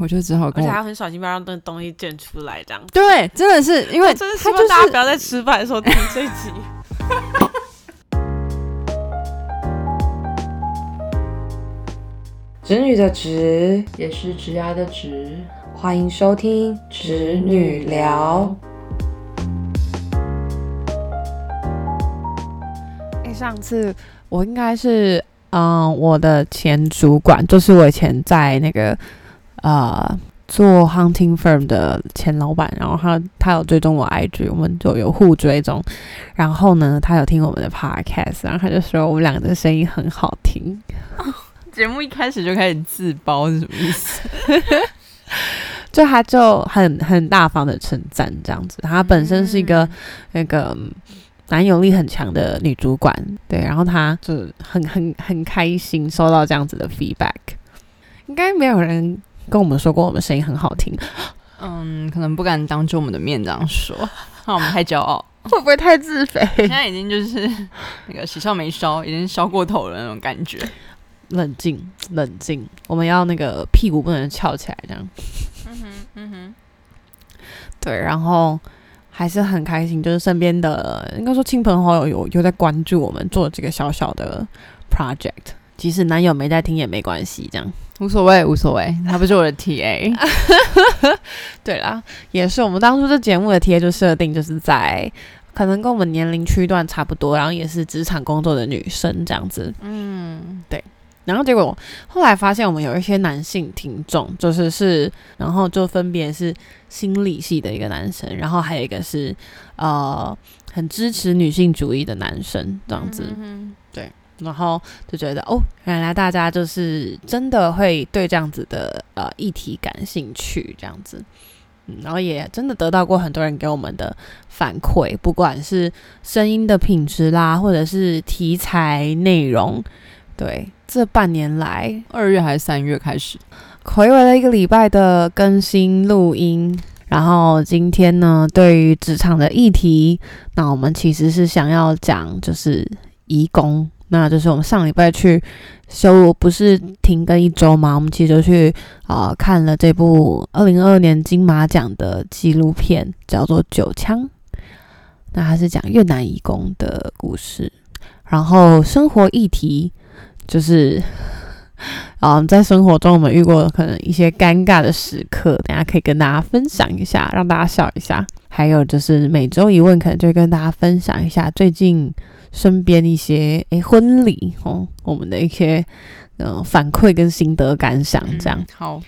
我就只好而跟我且还很小心，不要让那东西溅出来，这样。对，真的是因为真的希他就是望大家不要在吃饭的时候听这一集。侄女的侄也是侄牙的侄，欢迎收听侄女聊。哎、上次我应该是嗯，我的前主管，就是我以前在那个呃做 hunting firm 的前老板，然后他他有追踪我 IG，我们就有互追踪。然后呢，他有听我们的 podcast，然后他就说我们两个的声音很好听。节目一开始就开始自包是什么意思？就他就很很大方的称赞这样子，他本身是一个、那个嗯男友力很强的女主管，对，然后他就很很很开心收到这样子的 feedback。应该没有人跟我们说过我们声音很好听，嗯，可能不敢当着我们的面这样说，怕我们太骄傲。会不会太自卑？现在已经就是那个喜笑眉梢，已经烧过头了那种感觉。冷静，冷静，我们要那个屁股不能翘起来，这样。嗯哼，嗯哼，对，然后还是很开心，就是身边的应该说亲朋好友有有在关注我们做这个小小的 project，即使男友没在听也没关系，这样。无所谓，无所谓，他不是我的 TA。对啦，也是我们当初这节目的 TA 就设定就是在可能跟我们年龄区段差不多，然后也是职场工作的女生这样子。嗯，对然后结果后来发现我们有一些男性听众，就是是，然后就分别是心理系的一个男生，然后还有一个是呃很支持女性主义的男生这样子。嗯然后就觉得哦，原来大家就是真的会对这样子的呃议题感兴趣，这样子，嗯，然后也真的得到过很多人给我们的反馈，不管是声音的品质啦，或者是题材内容，对，这半年来二月还是三月开始？回违了一个礼拜的更新录音。然后今天呢，对于职场的议题，那我们其实是想要讲就是移工，那就是我们上礼拜去休不是停更一周吗？我们其实就去啊、看了这部二零二二年金马奖的纪录片，叫做《九枪》。那它是讲越南移工的故事，然后生活议题就是。啊，在生活中我们遇过可能一些尴尬的时刻，等下可以跟大家分享一下，让大家笑一下。还有就是每周一问，可能就跟大家分享一下最近身边一些诶婚礼哦，我们的一些呃反馈跟心得感想这样。嗯好。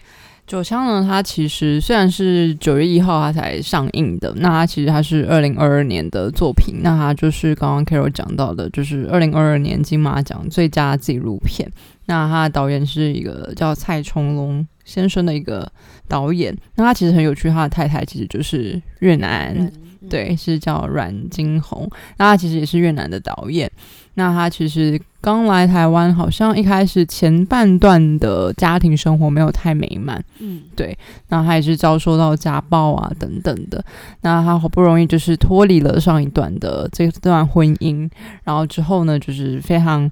九枪呢，它其实虽然是九月一号它才上映的，那它其实它是二零二二年的作品，那它就是刚刚 Carol 讲到的，就是二零二二年金马奖最佳纪录片。那它的导演是一个叫蔡崇隆先生的一个导演，那他其实很有趣，他的太太其实就是越南嗯对，是叫阮金红。那他其实也是越南的导演。那他其实刚来台湾，好像一开始前半段的家庭生活没有太美满，嗯对那他也是遭受到家暴啊等等的。那他好不容易就是脱离了上一段的这段婚姻，然后之后呢，就是非常。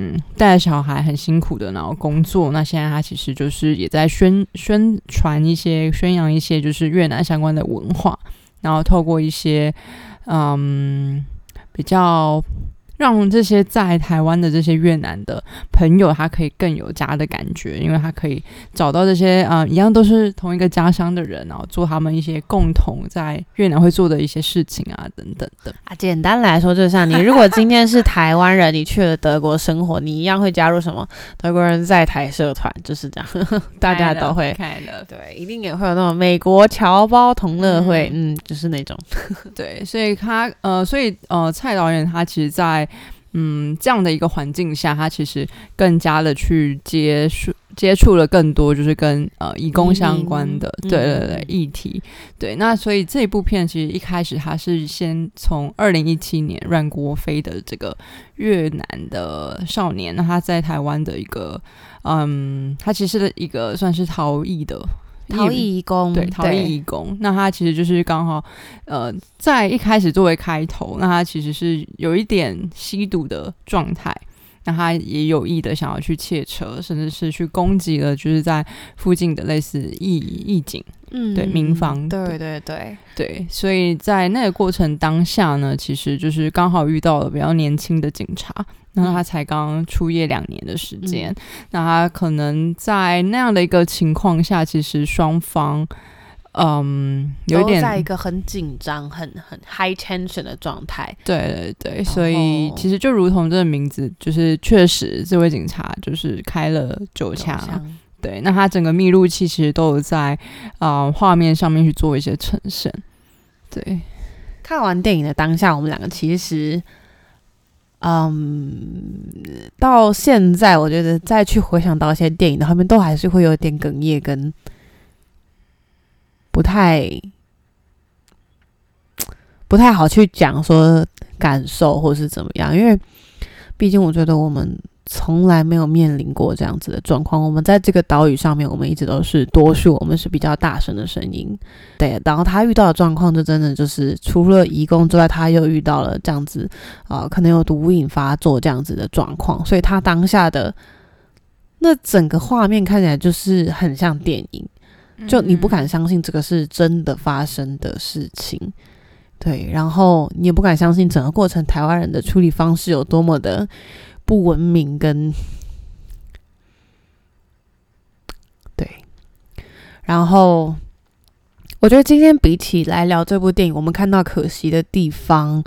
嗯，带着小孩很辛苦的，然后工作。那现在他其实就是也在宣宣传一些、宣扬一些就是越南相关的文化，然后透过一些嗯比较让这些在台湾的这些越南的朋友，他可以更有家的感觉，因为他可以找到这些啊、呃一样都是同一个家乡的人，然后做他们一些共同在越南会做的一些事情啊等等的。啊，简单来说，就像你如果今天是台湾人，你去了德国生活，你一样会加入什么德国人在台社团，就是这样，大家都会。开了，对，一定也会有那种美国侨胞同乐会，嗯就是那种，对，所以他呃，所以呃，蔡导演他其实在嗯这样的一个环境下，他其实更加的去接触接触了更多就是跟呃义工相关的，对对对嗯议题，对，那所以这部片其实一开始他是先从二零一七年阮国飞的这个越南的少年，那他在台湾的一个嗯，他其实的一个算是逃逸的。逃逸移工，对，逃逸义工。那他其实就是刚好，呃，在一开始作为开头，那他其实是有一点吸毒的状态。那他也有意的想要去窃车，甚至是去攻击了，就是在附近的类似义义警，嗯对民房。对对对，对，所以在那个过程当下呢，其实就是刚好遇到了比较年轻的警察，那他才刚出业两年的时间，那他可能在那样的一个情况下，其实双方。嗯，有一点在一个很紧张、很很 high tension 的状态。对对对，所以其实就如同这个名字，就是确实这位警察就是开了九枪。对，那他整个密录器其实都有在啊画面上面去做一些呈现。对，看完电影的当下，我们两个其实，嗯，到现在我觉得再去回想到一些电影的画面，都还是会有点哽咽跟。不太不太好去讲说感受或是怎么样，因为毕竟我觉得我们从来没有面临过这样子的状况。我们在这个岛屿上面，我们一直都是多数，我们是比较大声的声音。对，然后他遇到的状况，就真的就是除了移工之外，他又遇到了这样子啊，可能有毒瘾发作这样子的状况，所以他当下的那整个画面看起来就是很像电影。就你不敢相信这个是真的发生的事情，对，然后你也不敢相信整个过程台湾人的处理方式有多么的不文明跟对，然后。我觉得今天比起来聊这部电影，我们看到可惜的地方，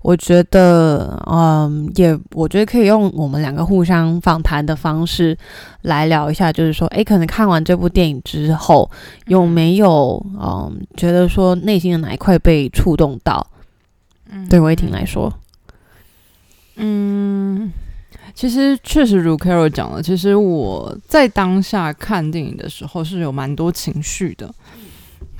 我觉得，嗯，也我觉得可以用我们两个互相访谈的方式来聊一下，就是说，诶，可能看完这部电影之后，有没有，嗯，觉得说内心的哪一块被触动到？嗯，对维婷来说，嗯，其实确实如 Carol 讲了，其实我在当下看电影的时候是有蛮多情绪的。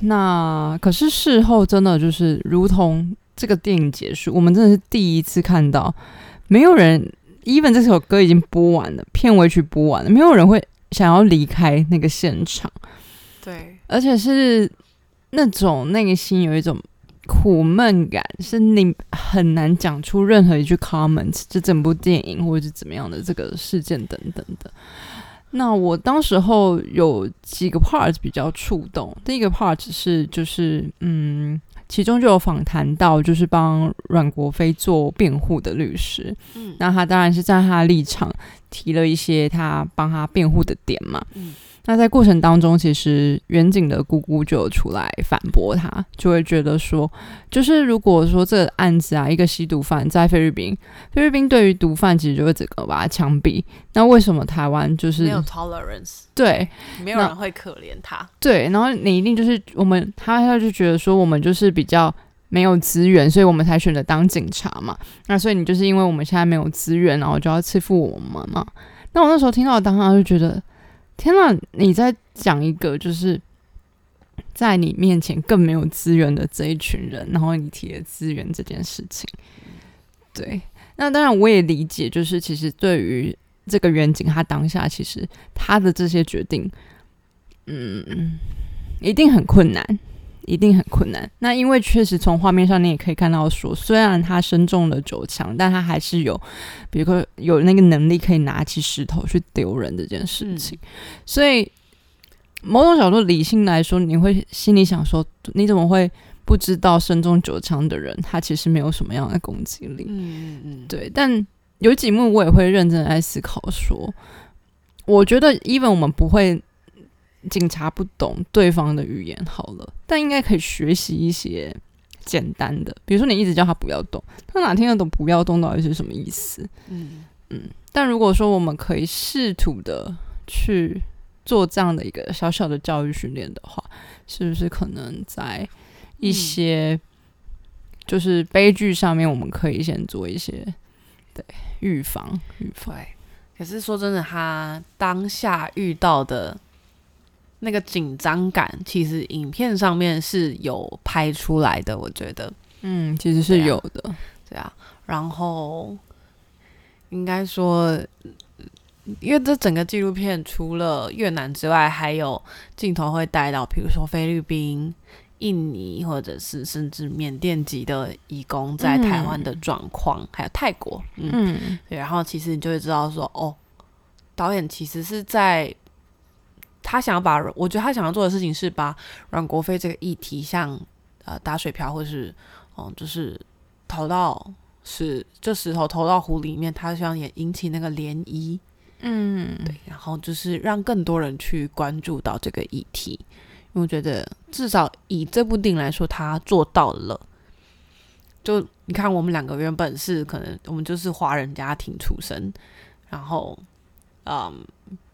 那可是事后真的就是如同这个电影结束，我们真的是第一次看到，没有人，even 这首歌已经播完了，片尾曲播完了，没有人会想要离开那个现场。对，而且是那种内心有一种苦闷感，是你很难讲出任何一句 comment，就整部电影或者是怎么样的这个事件等等的。那我当时候有几个 part 比较触动，第一个 part 是就是嗯，其中就有访谈到就是帮阮国飞做辩护的律师，嗯，那他当然是站他的立场提了一些他帮他辩护的点嘛，嗯。那在过程当中，其实远景的姑姑就出来反驳他，就会觉得说，就是如果说这个案子啊，一个吸毒犯在菲律宾，菲律宾对于毒贩其实就会整个把他枪毙，那为什么台湾就是没有 tolerance？对，没有人会可怜他。对，然后你一定就是我们，他他就觉得说，我们就是比较没有资源，所以我们才选择当警察嘛。那所以你就是因为我们现在没有资源，然后就要欺负我们嘛。那我那时候听到当下就觉得。天呐，你在讲一个就是在你面前更没有资源的这一群人，然后你提的资源这件事情。对，那当然我也理解，就是其实对于这个远景，他当下其实他的这些决定，嗯，一定很困难。一定很困难。那因为确实从画面上你也可以看到，说虽然他身中了九枪，但他还是有，比如说有那个能力可以拿起石头去丢人这件事情。所以某种角度理性来说，你会心里想说，你怎么会不知道身中九枪的人他其实没有什么样的攻击力？嗯嗯嗯，对。但有几幕我也会认真来思考，说我觉得，even 我们不会。警察不懂对方的语言，好了，但应该可以学习一些简单的，比如说你一直叫他不要动，他哪听得懂不要动到底是什么意思？嗯嗯。但如果说我们可以试图的去做这样的一个小小的教育训练的话，是不是可能在一些就是悲剧上面，我们可以先做一些对预防预防？可是说真的，他当下遇到的。那个紧张感，其实影片上面是有拍出来的，我觉得，嗯，其实是有的，对啊。然后应该说，因为这整个纪录片除了越南之外，还有镜头会带到，比如说菲律宾、印尼或者是甚至缅甸籍的义工在台湾的状况，还有泰国，嗯，嗯。对，然后其实你就会知道说，哦，导演其实是在他想要把，我觉得他想要做的事情是把阮国飞这个议题像呃打水漂，或是哦、就是投到是这石头投到湖里面，他希望也引起那个涟漪，嗯，对，然后就是让更多人去关注到这个议题，因为我觉得至少以这部电影来说，他做到了。就你看，我们两个原本是可能我们就是华人家庭出身，然后嗯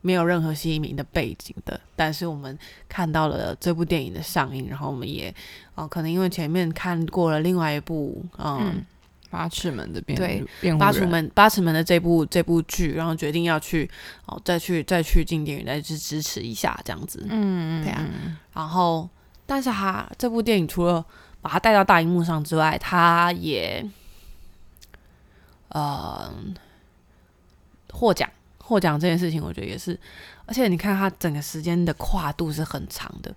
没有任何新移民的背景的，但是我们看到了这部电影的上映，然后我们也哦、呃可能因为前面看过了另外一部嗯嗯，八尺门的变对八尺门八尺门的这部这部剧，然后决定要去哦，再去再去进电影再去支持一下这样子。嗯嗯对然后，但是他这部电影除了把它带到大荧幕上之外，他也呃获奖获奖这件事情，我觉得也是。而且你看，他整个时间的跨度是很长的，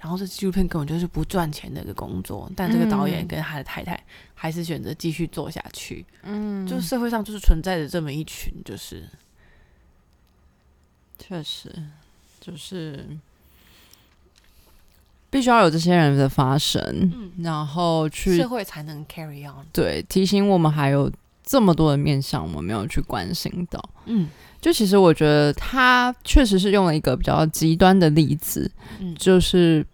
然后这纪录片根本就是不赚钱的一个工作，但这个导演嗯跟他的太太还是选择继续做下去。嗯，就是社会上就是存在着这么一群，就是确实就是必须要有这些人的发声，嗯然后去社会才能 carry on。对提醒我们还有这么多的面向我们没有去关心到。嗯就其实我觉得他确实是用了一个比较极端的例子，嗯。就是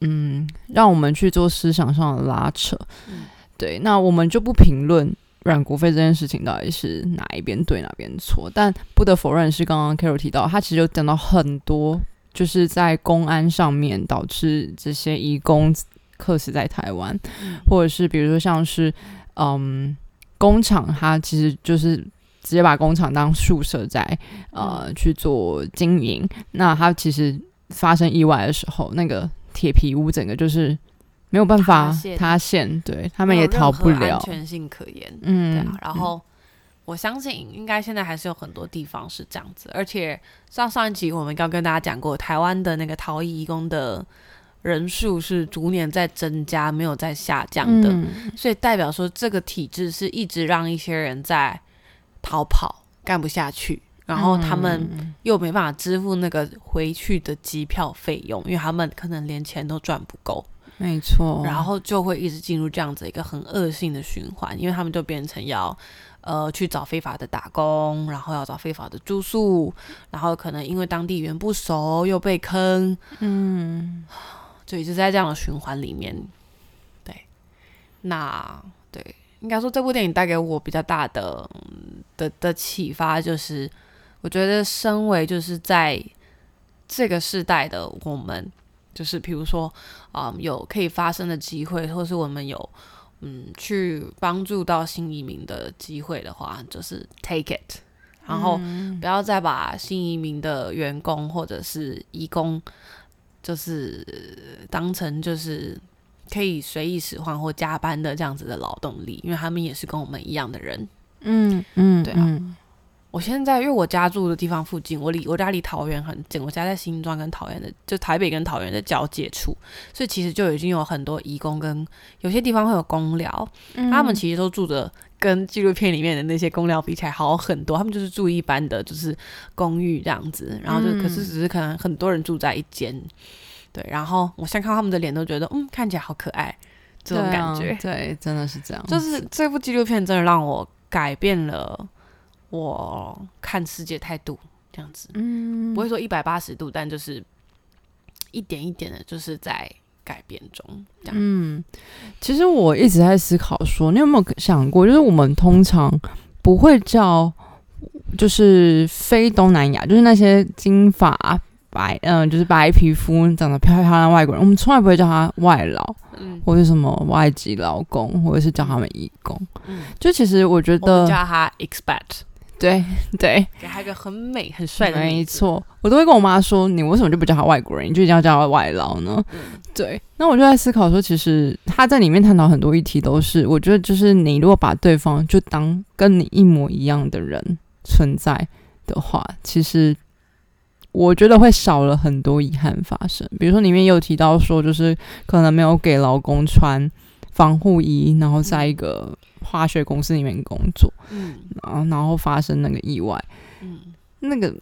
嗯，让我们去做思想上的拉扯。嗯。对，那我们就不评论阮国飞这件事情到底是哪一边对哪边错，但不得否认是刚刚 Carol 提到，他其实有讲到很多，就是在公安上面导致这些移工客死在台湾，或者是比如说像是嗯工厂，它其实就是直接把工厂当宿舍在呃、去做经营，那它其实发生意外的时候，那个铁皮屋整个就是没有办法塌陷。对他们也逃不了。安，全性可言。嗯，对啊，然后我相信应该现在还是有很多地方是这样子，而且上上一集我们刚跟大家讲过，台湾的那个逃逸义工的人数是逐年在增加，没有在下降的，嗯。所以代表说这个体制是一直让一些人在逃跑，干不下去。然后他们嗯又没办法支付那个回去的机票费用，因为他们可能连钱都赚不够。没错，然后就会一直进入这样子一个很恶性的循环，因为他们就变成要呃去找非法的打工，然后要找非法的住宿，然后可能因为当地人不熟又被坑，嗯就一直在这样的循环里面。对，那对，应该说这部电影带给我比较大的嗯的的启发，就是我觉得身为就是在这个时代的我们，就是比如说啊、嗯有可以发生的机会，或是我们有嗯去帮助到新移民的机会的话，就是 take it，然后不要再把新移民的员工或者是义工，就是当成就是可以随意使唤或加班的这样子的劳动力，因为他们也是跟我们一样的人。嗯嗯，对啊。我现在因为我家住的地方附近，我离我家离桃园很近，我家在新庄跟桃园的，就台北跟桃园的交界处，所以其实就已经有很多义工跟有些地方会有公寮，嗯。他们其实都住的跟纪录片里面的那些公寮比起来好很多，他们就是住一般的就是公寓这样子，然后就、嗯。可是只是可能很多人住在一间，对，然后我现在看他们的脸都觉得嗯看起来好可爱，这种感觉，对，真的是这样，就是这部纪录片真的让我改变了我看世界态度，这样子嗯。不会说一百八十度，但就是一点一点的，就是在改变中，这样。嗯，其实我一直在思考说，你有没有想过，就是我们通常不会叫，就是非东南亚，就是那些金发白，嗯、就是白皮肤、长得漂漂亮亮外国人，我们从来不会叫他外劳，嗯或者什么外籍劳工，或者是叫他们义工。嗯，就其实我觉得，叫他 expat，对对，给他一个很美很帅的没。错，我都会跟我妈说，你为什么就不叫他外国人，你就一定要叫他外劳呢？嗯对，那我就在思考说，其实他在里面探讨很多议题，都是我觉得就是你如果把对方就当跟你一模一样的人存在的话，其实我觉得会少了很多遗憾发生。比如说里面有提到说，就是可能没有给老公穿防护衣，然后在一个化学公司里面工作，嗯然后然后发生那个意外，嗯，那个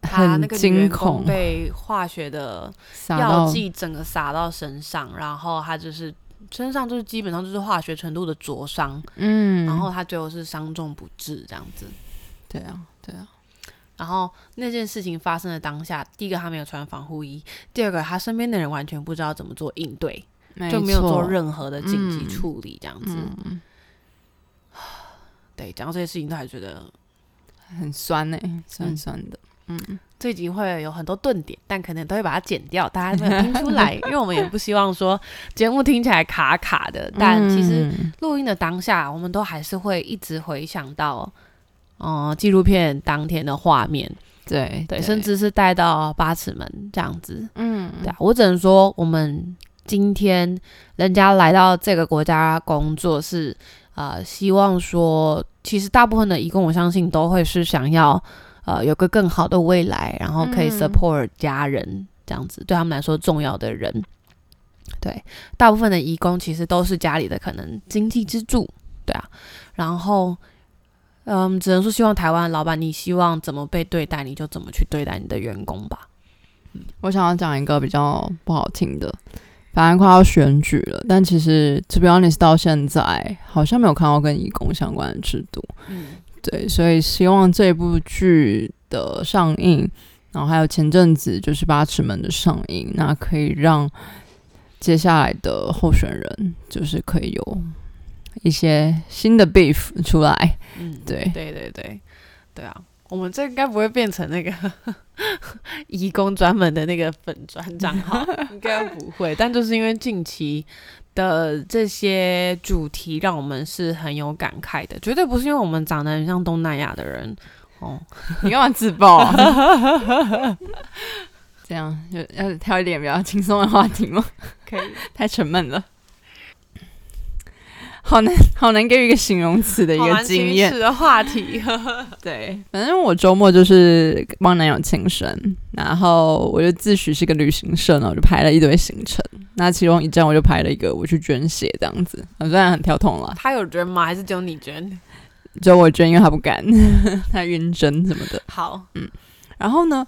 他惊恐，被化学的药剂整个洒到身上，然后他就是身上就是基本上就是化学程度的灼伤，嗯，然后他最后是伤重不治这样子。对啊对啊，然后那件事情发生的当下，第一个他没有穿防护衣，第二个他身边的人完全不知道怎么做应对，就没有做任何的紧急嗯处理这样子。嗯，对，讲到这些事情都还觉得很酸呢、酸嗯酸的。嗯，这一集会有很多顿点，但可能都会把它剪掉，大家没有听出来，因为我们也不希望说节目听起来卡卡的。但其实嗯录音的当下，我们都还是会一直回想到，呃，纪录片当天的画面，对对，甚至是带到八尺门这样子。嗯对啊，我只能说，我们今天人家来到这个国家工作是，呃，希望说，其实大部分的义工，我相信都会是想要，呃，有个更好的未来，然后可以嗯 support 家人、这样子，对他们来说重要的人。对，大部分的义工其实都是家里的可能经济支柱，对啊，然后。嗯，只能说希望台湾老板，你希望怎么被对待，你就怎么去对待你的员工吧。我想要讲一个比较不好听的，反正快要选举了，但其实 to be honest 到现在好像没有看到跟义工相关的制度。嗯对，所以希望这部剧的上映，然后还有前阵子就是八尺门的上映，那可以让接下来的候选人就是可以有一些新的 beef 出来。嗯，对对对对对啊，我们这应该不会变成那个 义工专门的那个粉专账号，应该不会。但就是因为近期的这些主题，让我们是很有感慨的，绝对不是因为我们长得很像东南亚的人哦。你干嘛自爆啊？这样就要挑一点比较轻松的话题吗？可以，太沉闷了，好难，好难给予一个形容词的一个经验。的话题。对，反正我周末就是帮男友庆生，然后我就自诩是个旅行社呢，我就排了一堆行程。那其中一站我就排了一个我去捐血这样子，啊虽然很跳痛了，他有捐吗？还是只有你捐？只有我捐，因为他不敢，他晕针什么的。好，嗯然后呢，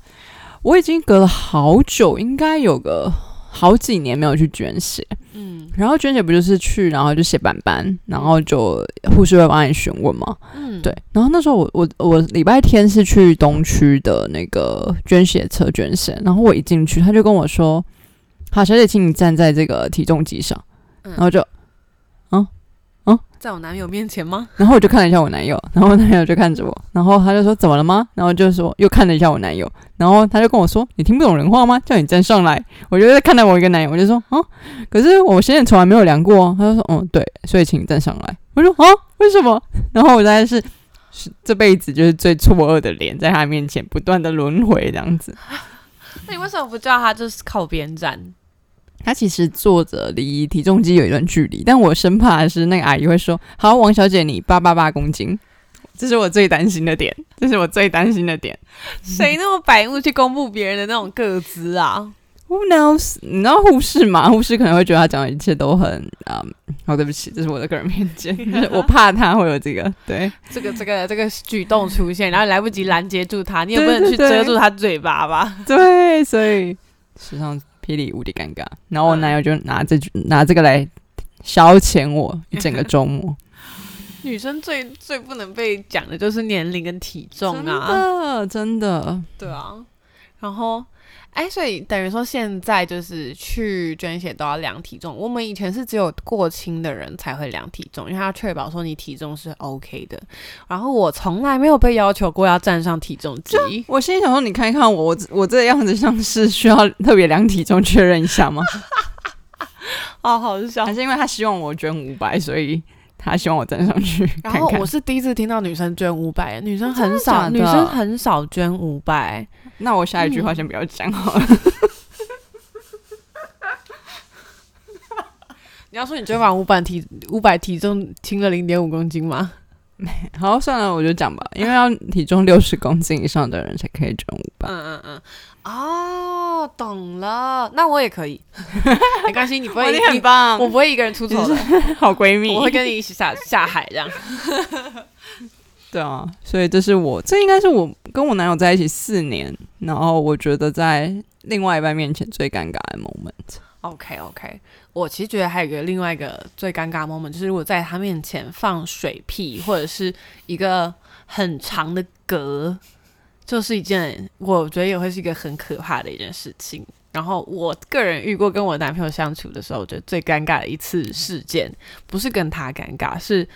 我已经隔了好久，应该有个好几年没有去捐血。嗯然后捐血不就是去，然后就写板板，然后就护士会帮你询问嘛。嗯，对，然后那时候我我我礼拜天是去东区的那个捐血车捐血，然后我一进去，他就跟我说：“好，小姐，请你站在这个体重机上。”嗯然后就，在我男友面前吗？然后我就看了一下我男友，然后我男友就看着我，然后他就说：“怎么了吗？”然后就说又看了一下我男友，然后他就跟我说：“你听不懂人话吗？叫你站上来。”我就在看到我一个男友，我就说：“啊，可是我现在从来没有量过哦。”他就说：“嗯，对，所以请你站上来。”我说：“啊，为什么？”然后我大概是是这辈子就是最错愕的脸，在他面前不断的轮回这样子。那你为什么不叫他就是靠边站？他其实坐着离体重机有一段距离，但我生怕的是那个阿姨会说：“好，王小姐，你八八八公斤。”这是我最担心的点，这是我最担心的点。谁那么白目去公布别人的那种个资啊？Who knows？你知道护士吗？护士可能会觉得他讲的一切都很嗯，好、对不起，这是我的个人偏见，就 是我怕他会有这个对这个这个这个举动出现，然后来不及拦截住他，你也不对能去遮住他嘴巴吧？对，所以霹雳无敌尴尬。然后我男友就拿这句拿这个来消遣我一整个周末，女生最最不能被讲的就是年龄跟体重真啊，的真的，对啊。然后，哎，所以等于说现在就是去捐血都要量体重。我们以前是只有过轻的人才会量体重，因为他要确保说你体重是 OK 的。然后我从来没有被要求过要站上体重机。我心里想说，你看一看我，我我这样子像是需要特别量体重确认一下吗？好 好笑还。是因为他希望我捐五百，所以他希望我站上去然后我是第一次听到女生捐五百，女生很少，女生很少捐五百。那我下一句话先不要讲好了。你要说你捐完五百体五百体重轻了零点五公斤吗？好，算了，我就讲吧，因为要体重六十公斤以上的人才可以捐五百。嗯嗯嗯，哦，懂了，那我也可以，没关系，你不会，你很你棒，我不会一个人出丑的，好闺蜜。我会跟你一起下下海这样。对啊，所以这是我，这应该是我跟我男友在一起四年，然后我觉得在另外一半面前最尴尬的 moment。OK OK，我其实觉得还有一个另外一个最尴尬的 moment，就是如果在他面前放水屁或者是一个很长的嗝，就是一件我觉得也会是一个很可怕的一件事情。然后我个人遇过跟我男朋友相处的时候，我觉得最尴尬的一次事件，不是跟他尴尬，是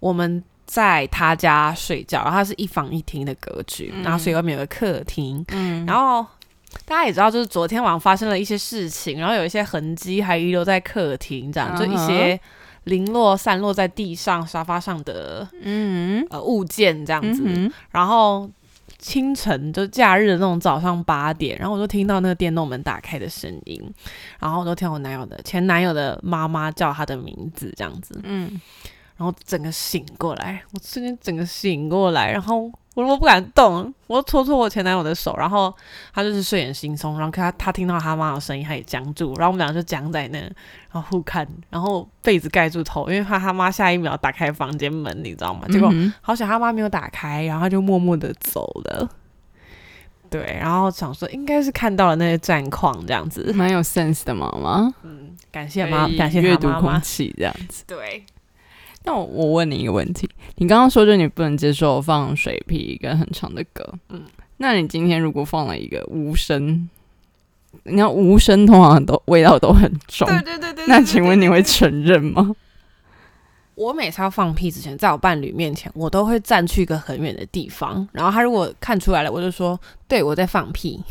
我们在他家睡觉，然后他是一房一厅的格局，然后所以外面有个客厅，嗯，然后大家也知道，就是昨天晚上发生了一些事情，然后有一些痕迹还遗留在客厅，这样、就一些零落散落在地上、沙发上的嗯呃物件这样子。然后清晨就假日的那种早上八点，然后我就听到那个电动门打开的声音，然后我就听我男友的前男友的妈妈叫他的名字这样子，嗯，然后整个醒过来，我瞬间整个醒过来，然后我我不敢动，我就搓搓我前男友的手，然后他就是睡眼惺忪，然后他他听到他妈的声音，他也僵住，然后我们俩就僵在那，然后互看，然后被子盖住头，因为怕他妈下一秒打开房间门，你知道吗？结果嗯好想他妈没有打开，然后他就默默的走了。对，然后想说应该是看到了那些战况这样子，蛮有 sense 的妈妈，嗯，感谢妈，感谢阅读空。气这样子。对，那我我问你一个问题，你刚刚说就你不能接受放水屁跟很长的歌，嗯嗯，那你今天如果放了一个无声，你看无声通常都味道都很重，对对对对。那请问你会承认吗？我每次要放屁之前，在我伴侣面前，我都会站去一个很远的地方，然后他如果看出来了，我就说对我在放屁，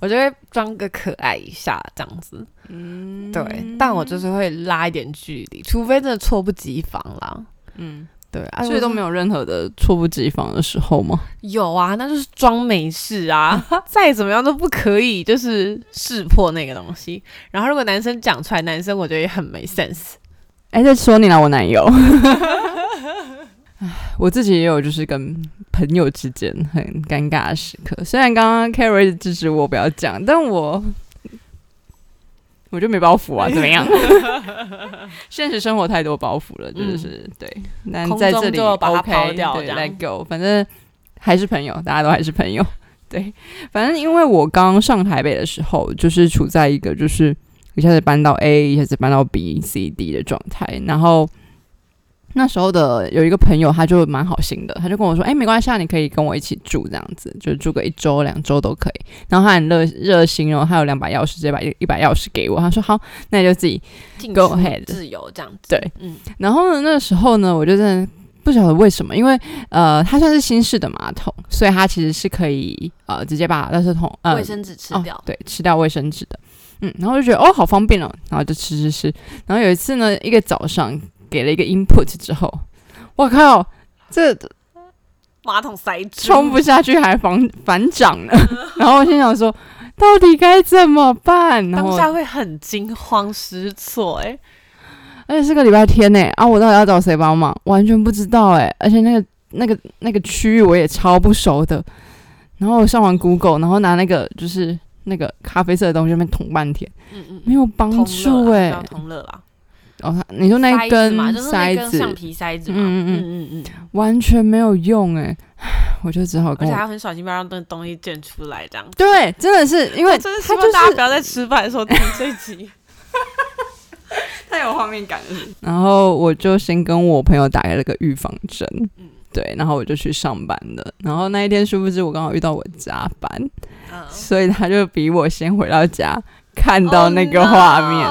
我就会装个可爱一下这样子。嗯对，但我就是会拉一点距离，除非真的猝不及防啦。嗯，对，啊、所以都没有任何的猝不及防的时候吗？有啊，那就是装没事啊，再怎么样都不可以，就是识破那个东西。然后如果男生讲出来，男生我觉得也很没 sense。哎、在说你啦，我男友。唉我自己也有就是跟朋友之间很尴尬的时刻。虽然刚刚 Carrie 支持我不要讲，但我我就没包袱啊，怎么样？现实生活太多包袱了，真的是、对。但空在这里 OK，对，Let go，反正还是朋友，大家都还是朋友。对，反正因为我刚上台北的时候，就是处在一个就是一下子搬到 A，一下子搬到 B、C、D 的状态，然后。那时候的有一个朋友，他就蛮好心的，他就跟我说：“哎、没关系，啊，你可以跟我一起住，这样子，就住个一周、两周都可以。”然后他很热热心哦，他有两把钥匙，直接把一一把钥匙给我。他说：“好，那你就自己 Go ahead 自由这样子。对，嗯，然后呢，那个时候呢，我就真的不晓得为什么，因为呃，它算是新式的马桶，所以它其实是可以呃直接把垃圾桶呃卫生纸吃掉。哦，对，吃掉卫生纸的。嗯，然后就觉得哦，好方便哦，然后就吃吃吃。然后有一次呢，一个早上给了一个 input 之后，我靠，这马桶塞住，冲不下去还反反涨呢。然后我心想说，到底该怎么办？然后当下会很惊慌失措、哎，而且是个礼拜天呢，啊，我到底要找谁帮忙？完全不知道哎，而且那个那个那个区域我也超不熟的。然后我上完 Google，然后拿那个就是那个咖啡色的东西，那边捅半天，嗯嗯，没有帮助哎。同乐啦，哦，它你说那一塞子根嘛，就是那塞子根橡皮塞子嘛，嗯嗯嗯嗯嗯，完全没有用哎，我就只好而且还跟我要很小心，不要让那东西溅出来，这样。对，真的是因为真的希望大家不要在吃饭的时候听 这一集。太有画面感了。然后我就先跟我朋友打开了个预防针，嗯对，然后我就去上班了。然后那一天殊不知我刚好遇到我加班，嗯，所以他就比我先回到家，看到那个画面。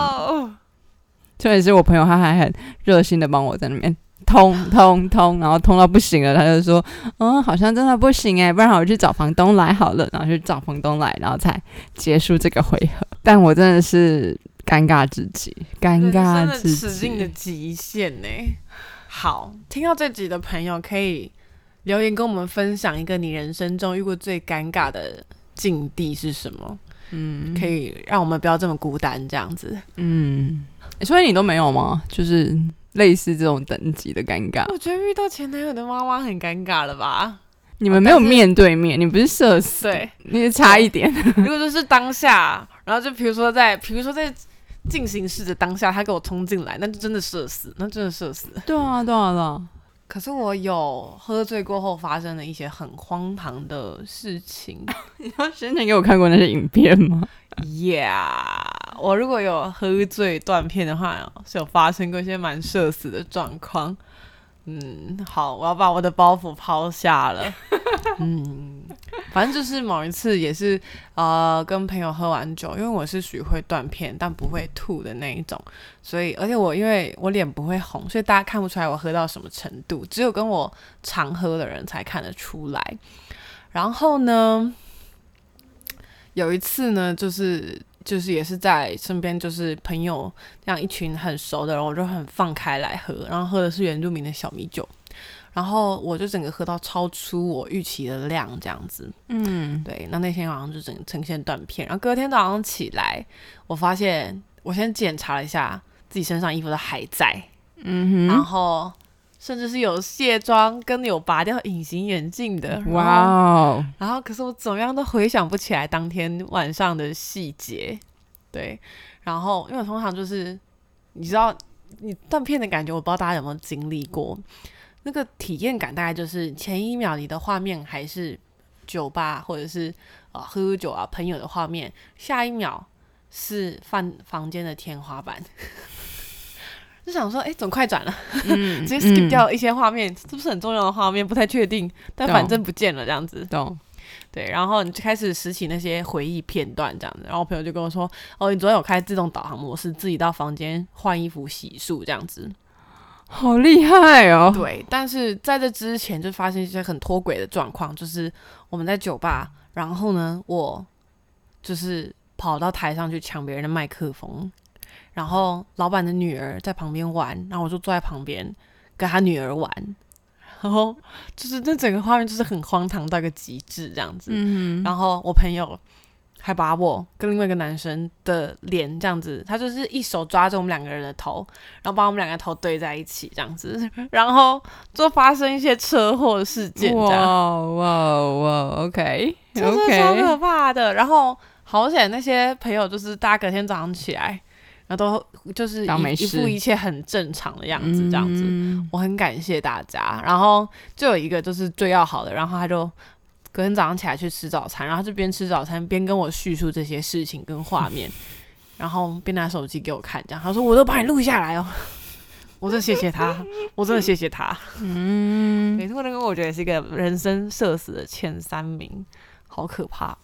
哦重点是我朋友他还很热心的帮我在那边通 通通，然后通到不行了，他就说，嗯，好像真的不行哎，不然我去找房东来好了，然后去找房东来，然后才结束这个回合。但我真的是尴尬至极，尴尬至的使劲的极。极限呢。好，听到这集的朋友可以留言跟我们分享一个你人生中遇过最尴尬的境地是什么，嗯，可以让我们不要这么孤单，这样子。嗯，所以你都没有吗？就是类似这种等级的尴尬。我觉得遇到前男友的妈妈很尴尬了吧？你们没有面对面，你不是社死，对，你是差一点。如果就是当下，然后就比如说在，比如说在进行式的当下，他给我冲进来，那就真的社死，那真的社死。对啊，对啊，对啊。可是我有喝醉过后发生的一些很荒唐的事情。你要先前给我看过那些影片吗？Yeah，我如果有喝醉断片的话，是有发生过一些蛮社死的状况。嗯，好，我要把我的包袱抛下了。嗯，反正就是某一次也是呃跟朋友喝完酒，因为我是属于会断片但不会吐的那一种，所以而且我因为我脸不会红，所以大家看不出来我喝到什么程度，只有跟我常喝的人才看得出来。然后呢，有一次呢，就是。就是也是在身边，就是朋友这样一群很熟的人，我就很放开来喝，然后喝的是原住民的小米酒，然后我就整个喝到超出我预期的量，这样子。嗯，对。那那天晚上就整呈现断片，然后隔天早上起来，我发现我先检查了一下自己身上衣服都还在，嗯哼，然后。甚至是有卸妆跟有拔掉隐形眼镜的，哇哦！然后可是我怎么样都回想不起来当天晚上的细节，对。然后因为通常就是你知道你断片的感觉，我不知道大家有没有经历过那个体验感，大概就是前一秒你的画面还是酒吧或者是啊喝酒啊朋友的画面，下一秒是饭房间的天花板。就想说，哎，怎么快转了？直接 skip 掉一些画面，是不是很重要的画面？不太确定，但反正不见了，这样子。懂。对，然后你就开始拾起那些回忆片段，这样子。然后我朋友就跟我说：“哦，你昨天有开自动导航模式，自己到房间换衣服、洗漱，这样子，好厉害哦。”对，但是在这之前就发生一些很脱轨的状况，就是我们在酒吧，然后呢，我就是跑到台上去抢别人的麦克风。然后老板的女儿在旁边玩，然后我就坐在旁边跟他女儿玩，然后就是那整个画面就是很荒唐到一个极致这样子。嗯，然后我朋友还把我跟另外一个男生的脸这样子，他就是一手抓着我们两个人的头，然后把我们两个头对在一起这样子，然后就发生一些车祸事件。哇哇哇！OK，就是超可怕的。然后好险那些朋友就是大家隔天早上起来。然后都就是一一副一切很正常的样子，这样子，我很感谢大家。然后就有一个就是最要好的，然后他就隔天早上起来去吃早餐，然后就边吃早餐边跟我叙述这些事情跟画面，然后边拿手机给我看，这样他说我都把你录下来哦，我真的谢谢他，我真的谢谢他。嗯，没错，那个我觉得是一个人生社死的前三名，好可怕。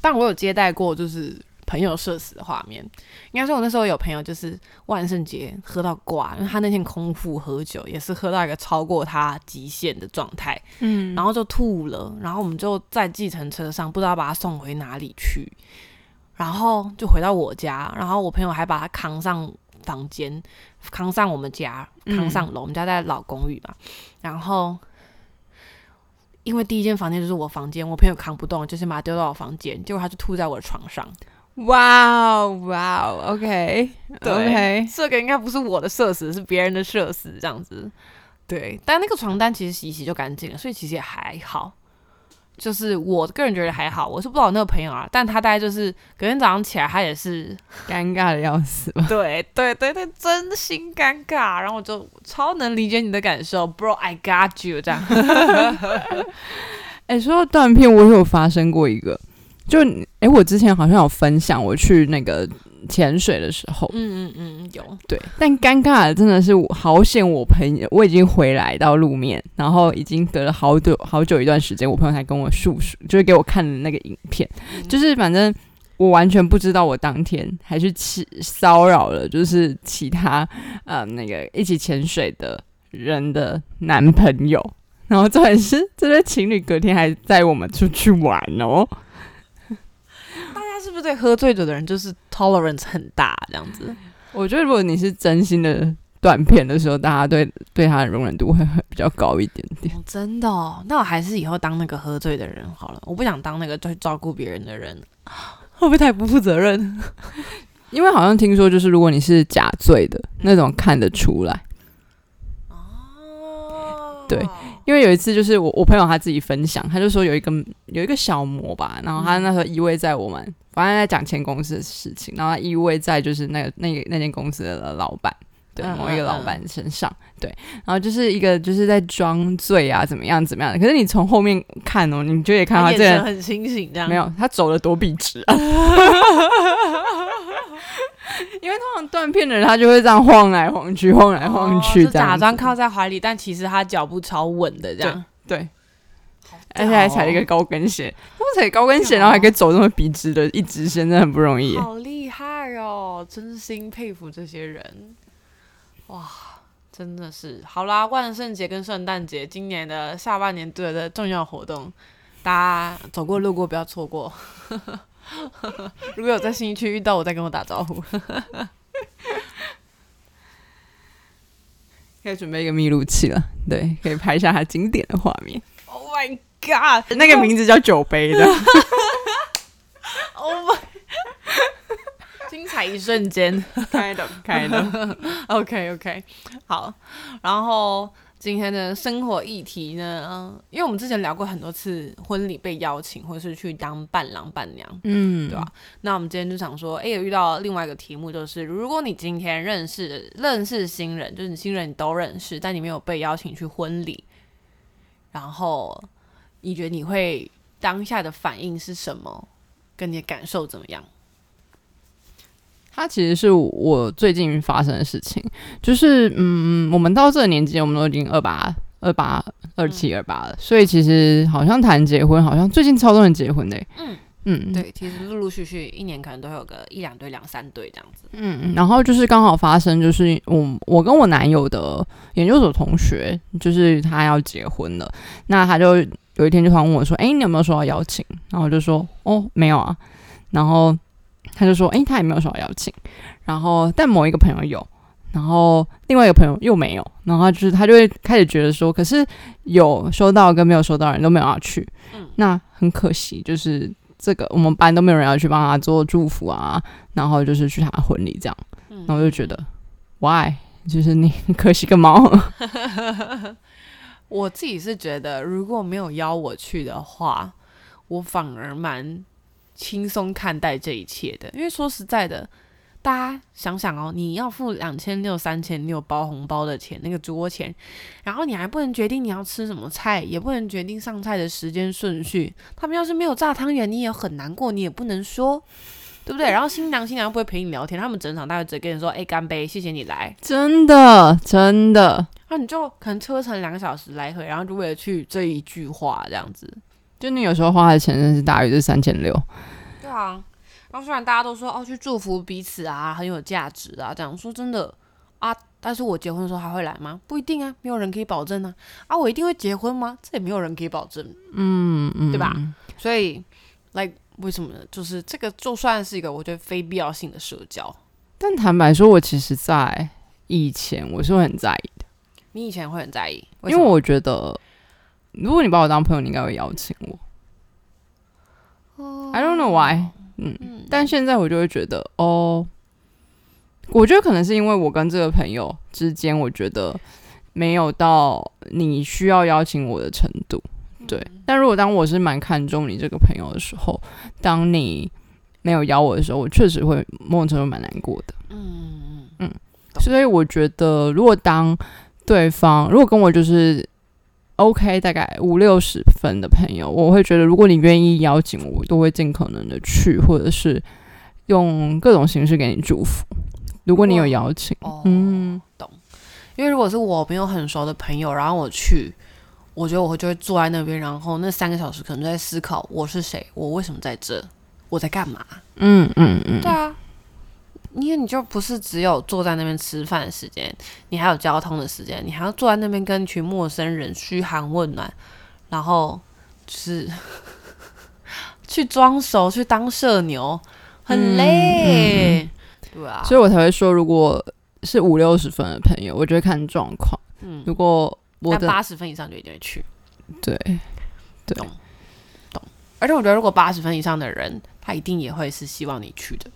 但我有接待过，就是。朋友社死的画面，应该说，我那时候有朋友就是万圣节喝到挂，因为他那天空腹喝酒，也是喝到一个超过他极限的状态，嗯，然后就吐了，然后我们就在计程车上，不知道把他送回哪里去，然后就回到我家，然后我朋友还把他扛上房间，扛上我们家，扛上楼，我们家在老公寓嘛，然后因为第一间房间就是我房间，我朋友扛不动，就先把他丢到我房间，结果他就吐在我的床上。哇哦哇哦，OK，OK，这个应该不是我的设施，是别人的设施这样子。对，但那个床单其实洗一洗就干净了，所以其实也还好。就是我个人觉得还好，我是不知道那个朋友啊，但他大概就是隔天早上起来，他也是尴尬的要死。对对对对，真心尴尬。然后我就超能理解你的感受，Bro，I got you 这样。哎，说到断片，我有发生过一个。就哎，我之前好像有分享我去那个潜水的时候，嗯嗯嗯，有。对，但尴尬的真的是好险，我朋友我已经回来到路面，然后已经隔了好久好久一段时间，我朋友才跟我述说，就是给我看的那个影片，就是反正我完全不知道我当天还是其骚扰了，就是其他呃那个一起潜水的人的男朋友，然后重点是这对情侣隔天还带我们出去玩哦。是对喝醉酒的人就是 tolerance 很大这样子？我觉得如果你是真心的断片的时候，大家对对他的容忍度会比较高一点点。真的？哦，那我还是以后当那个喝醉的人好了。我不想当那个去照顾别人的人，会不会太不负责任？因为好像听说，就是如果你是假醉的那种，看得出来。哦，对。因因为有一次就是我我朋友他自己分享，他就说有一个有一个小魔吧，然后他那时候依偎在我们，反正在讲前公司的事情，然后他依偎在就是那个那个那间公司的老板。对嗯某一个嗯老板身上，对，然后就是一个就是在装醉啊，怎么样怎么样的。可是你从后面看哦，你就也看到他这个人很清醒，这样没有，他走的多笔直啊。因为通常断片的人，他就会这样晃来晃去，晃来晃去，哦就这样子假装靠在怀里，但其实他脚步超稳的，这样。对，而且还踩了一个高跟鞋，他们踩高跟鞋，然后还可以走这么笔直的一直线，真的很不容易。好厉害哦！真心佩服这些人，哇，真的是好啦！万圣节跟圣诞节今年的下半年对的重要活动，大家走过路过不要错过。如果有在新一区遇到我，再跟我打招呼。可以准备一个密录器了，对，可以拍下他经典的画面。Oh my god！那个名字叫酒杯的，Oh my！精彩一瞬间。开的开的。OK OK，好。然后今天的生活议题呢，嗯，因为我们之前聊过很多次婚礼被邀请，或是去当伴郎伴娘，嗯，对吧、那我们今天就想说，哎，有遇到另外一个题目，就是如果你今天认识认识新人，就是你新人你都认识，但你没有被邀请去婚礼，然后你觉得你会当下的反应是什么？跟你的感受怎么样？它其实是我最近发生的事情，就是嗯，我们到这个年纪，我们都已经二八、二八、二七、二八了，所以其实好像谈结婚，好像最近超多人结婚的欸、嗯嗯，对，其实陆陆续续一年可能都会有个一两对、两三对这样子。嗯，然后就是刚好发生，就是我我跟我男友的研究所同学，就是他要结婚了，那他就有一天就突然问我说：“哎、你有没有收到邀请？”然后我就说：“哦，没有啊。”然后他就说：“哎、他也没有收到邀请。”然后但某一个朋友有，然后另外一个朋友又没有，然后就是他就会开始觉得说，可是有收到跟没有收到人都没有要去，嗯那很可惜，就是。这个我们班都没有人要去帮他做祝福啊，然后就是去他的婚礼这样，嗯然后我就觉得，why？就是你可惜个毛，我自己是觉得，如果没有邀我去的话，我反而蛮轻松看待这一切的。因为说实在的，大家想想哦，你要付两千六、三千六包红包的钱，那个桌钱，然后你还不能决定你要吃什么菜，也不能决定上菜的时间顺序。他们要是没有炸汤圆，你也很难过，你也不能说。对不对？然后新娘新娘又不会陪你聊天，他们整场大概只跟你说：“哎，干杯，谢谢你来。”真的真的，那你就可能车程两个小时来回，然后就为了去这一句话这样子。就你有时候花的钱真的是大于这三千六，对啊，然后虽然大家都说哦去祝福彼此啊很有价值啊，这样说真的啊，但是我结婚的时候还会来吗？不一定啊，没有人可以保证啊。啊，我一定会结婚吗？这也没有人可以保证，嗯嗯，对吧？所以，like 为什么呢？就是这个就算是一个我觉得非必要性的社交。但坦白说，我其实在以前我是会很在意的，你以前会很在意，因为我觉得如果你把我当朋友，你应该会邀请我。I don't know why，嗯，嗯但现在我就会觉得，哦，我觉得可能是因为我跟这个朋友之间，我觉得没有到你需要邀请我的程度，对。但如果当我是蛮看重你这个朋友的时候，当你没有邀我的时候，我确实会某种程度蛮难过的。嗯嗯所以我觉得，如果当对方如果跟我就是 OK，大概五六十分的朋友，我会觉得，如果你愿意邀请我，我都会尽可能的去，或者是用各种形式给你祝福。如果你有邀请，哦嗯，因为如果是我没有很熟的朋友，然后我去，我觉得我会就会坐在那边，然后那三个小时可能就在思考我是谁，我为什么在这，我在干嘛？嗯嗯嗯，对啊，因为你就不是只有坐在那边吃饭的时间，你还有交通的时间，你还要坐在那边跟一群陌生人嘘寒问暖，然后就是 去装熟，去当社牛，很累。对啊，所以我才会说，如果是五六十分的朋友，我就会看状况。嗯，如果我但的八十分以上就一定会去。对懂懂而且我觉得，如果八十分以上的人，他一定也会是希望你去的。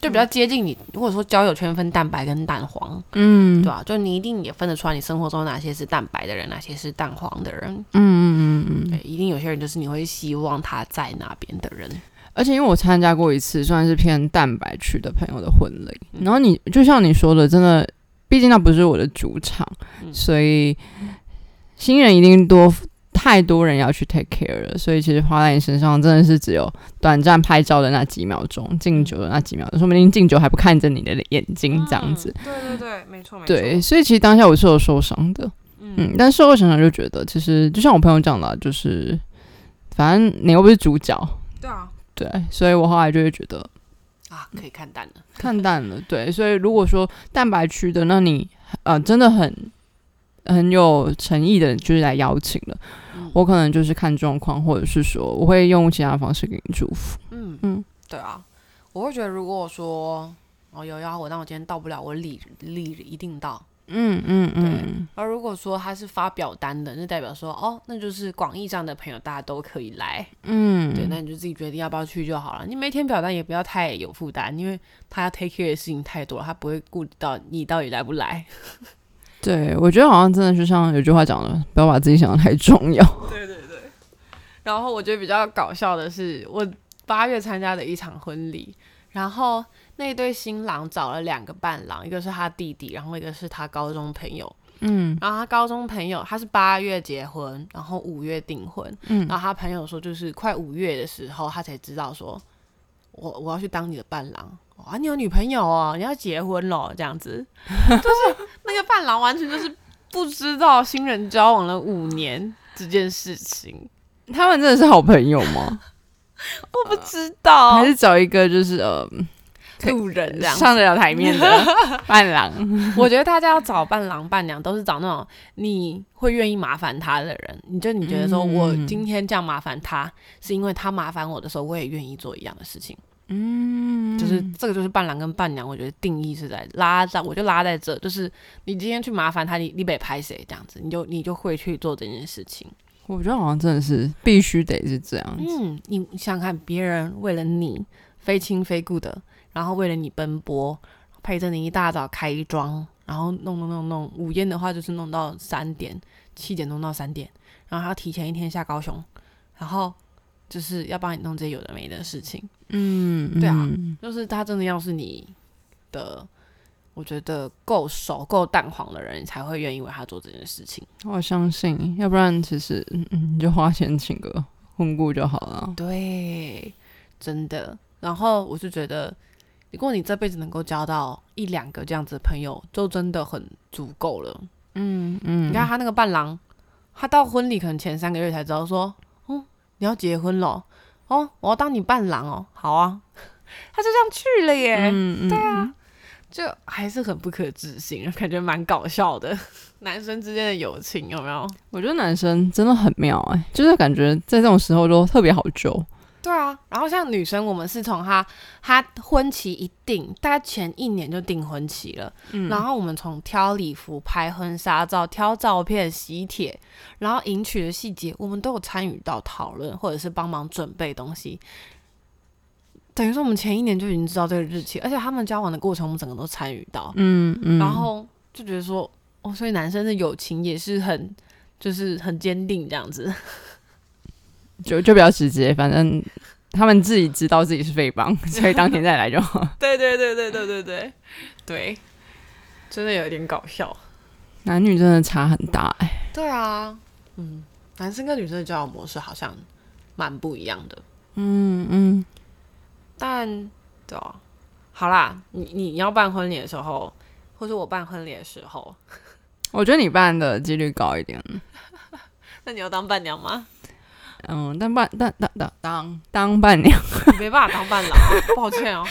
就比较接近你。如果说交友圈分蛋白跟蛋黄，嗯，对吧、就你一定也分得出来，你生活中哪些是蛋白的人，哪些是蛋黄的人。嗯嗯嗯嗯，对，一定有些人就是你会希望他在那边的人。而且因为我参加过一次算是偏蛋白区的朋友的婚礼，嗯然后你就像你说的，真的，毕竟那不是我的主场，嗯所以新人一定多太多人要去 take care 了，所以其实花在你身上真的是只有短暂拍照的那几秒钟，敬酒的那几秒钟，说不定敬酒还不看着你的眼睛这样子。对对对，没错没对，，所以其实当下我是有受伤的，嗯。嗯，但事后想想就觉得，其实就像我朋友讲的啊，就是反正你又不是主角，对啊。对，所以我后来就会觉得啊，可以看淡了。看淡了，对，所以如果说蛋白区的，那你呃真的很很有诚意的，就是来邀请了，嗯我可能就是看状况，或者是说我会用其他方式给你祝福，嗯嗯对啊，我会觉得如果说哦有邀我，但我今天到不了，我礼礼一定到。嗯嗯嗯，而如果说他是发表单的，那代表说哦，那就是广义上的朋友，大家都可以来。嗯，对，那你就自己决定要不要去就好了。你每天表单也不要太有负担，因为他要 take care 的事情太多了，他不会顾及到你到底来不来。对我觉得好像真的就像有句话讲的，不要把自己想的太重要，对对对。然后我觉得比较搞笑的是，我八月参加的一场婚礼，然后那对新郎找了两个伴郎，一个是他弟弟，然后一个是他高中朋友。嗯然后他高中朋友他是八月结婚，然后五月订婚。嗯然后他朋友说，就是快五月的时候，他才知道说，我我要去当你的伴郎。哇，你有女朋友哦，你要结婚了，这样子，就是那个伴郎完全就是不知道新人交往了五年这件事情，他们真的是好朋友吗？我不知道，还是找一个就是呃路人这样。上得了台面的 伴郎？我觉得大家要找伴郎伴娘，都是找那种你会愿意麻烦他的人。你就你觉得说嗯我今天这样麻烦他，是因为他麻烦我的时候，我也愿意做一样的事情。嗯，就是这个就是伴郎跟伴娘，我觉得定义是在拉在，我就拉在这，就是你今天去麻烦他，你你得拍谁这样子，你就你就会去做这件事情。我觉得好像真的是必须得是这样子。嗯，你你想想看，别人为了你非亲非故的，然后为了你奔波，陪着你一大早开妆，然后弄弄弄弄，午宴的话就是弄到三点，七点弄到三点，然后还要提前一天下高雄，然后就是要帮你弄这些有的没的事情。嗯，对啊嗯就是他真的要是你的，我觉得够熟、够蛋黄的人，你才会愿意为他做这件事情。我相信，要不然其实嗯嗯，你就花钱请个婚顾就好了。对，真的。然后我就觉得，如果你这辈子能够交到一两个这样子的朋友，就真的很足够了。嗯嗯，你看他那个伴郎，他到婚礼可能前三个月才知道说，哦，你要结婚了，哦，我要当你伴郎哦，好啊，他就这样去了耶。对啊，就还是很不可置信，感觉蛮搞笑的。男生之间的友情有没有？我觉得男生真的很妙哎、就是感觉在这种时候都特别好揪。对啊，然后像女生，我们是从她她婚期一定，大概前一年就订婚期了。嗯然后我们从挑礼服、拍婚纱照、挑照片、喜帖，然后迎娶的细节，我们都有参与到讨论，或者是帮忙准备东西。等于说，我们前一年就已经知道这个日期，而且他们交往的过程，我们整个都参与到。嗯嗯，然后就觉得说，哦，所以男生的友情也是很，就是很坚定这样子。就就比较直接，反正他们自己知道自己是废帮，所以当天再来就好。对对对对对对对对，真的有点搞笑。男女真的差很大哎、对啊，嗯，男生跟女生的交友模式好像蛮不一样的，嗯嗯，但对啊，好啦，你你你要办婚礼的时候，或者我办婚礼的时候，我觉得你办的几率高一点。那你要当伴娘吗？嗯，当伴但当当当当伴娘，你 没办法当伴郎啊，抱歉哦，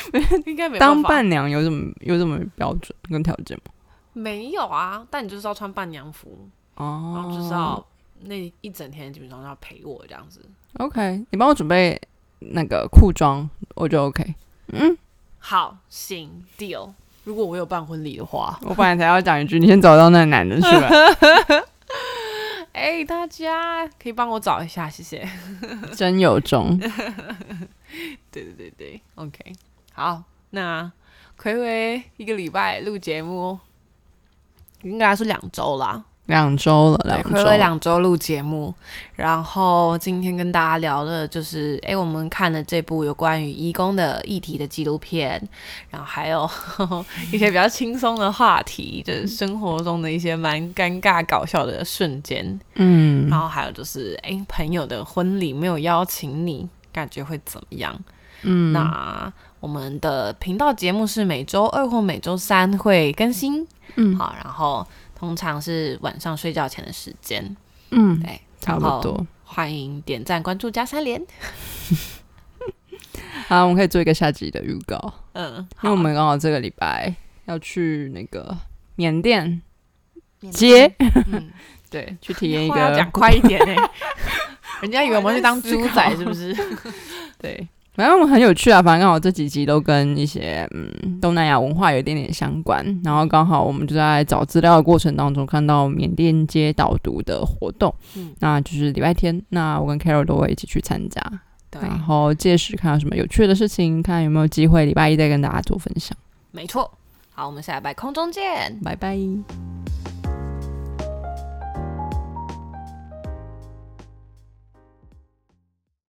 应该没办法。当伴娘有什么有什么标准跟条件吗？没有啊，但你就是要穿伴娘服，然哦后就是要那一整天基本上要陪我这样子。OK，你帮我准备那个裤装，我就 OK。嗯，好，行，deal。如果我有办婚礼的话，我本来才要讲一句，你先找到那个男的去吧。哎、大家可以帮我找一下，谢谢。真有中，对对对对，OK。好，那葵葵一个礼拜录节目，应该是两周啦。两周了，对，两周。暌违两周录节目，然后今天跟大家聊的就是，哎，我们看了这部有关于义工的议题的纪录片，然后还有 一些比较轻松的话题，就是生活中的一些蛮尴尬搞笑的瞬间，嗯。然后还有就是，哎，朋友的婚礼没有邀请你，感觉会怎么样？嗯，那我们的频道节目是每周二或每周三会更新，嗯。好，然后通常是晚上睡觉前的时间，嗯，对，差不多。欢迎点赞、关注、加三连。好，我们可以做一个下集的预告，嗯，因为我们刚好这个礼拜要去那个缅甸缅街，嗯，对，去体验一个讲快一点呢、人家以为我们去当猪仔，是不是？对，反正我们很有趣啊。反正刚好这几集都跟一些嗯东南亚文化有一点点相关，然后刚好我们就在找资料的过程当中看到缅甸街导读的活动，嗯那就是礼拜天，那我跟 Carol 都会一起去参加，对，然后届时看到什么有趣的事情，看有没有机会礼拜一再跟大家做分享。没错。好，我们下礼拜空中见。拜拜。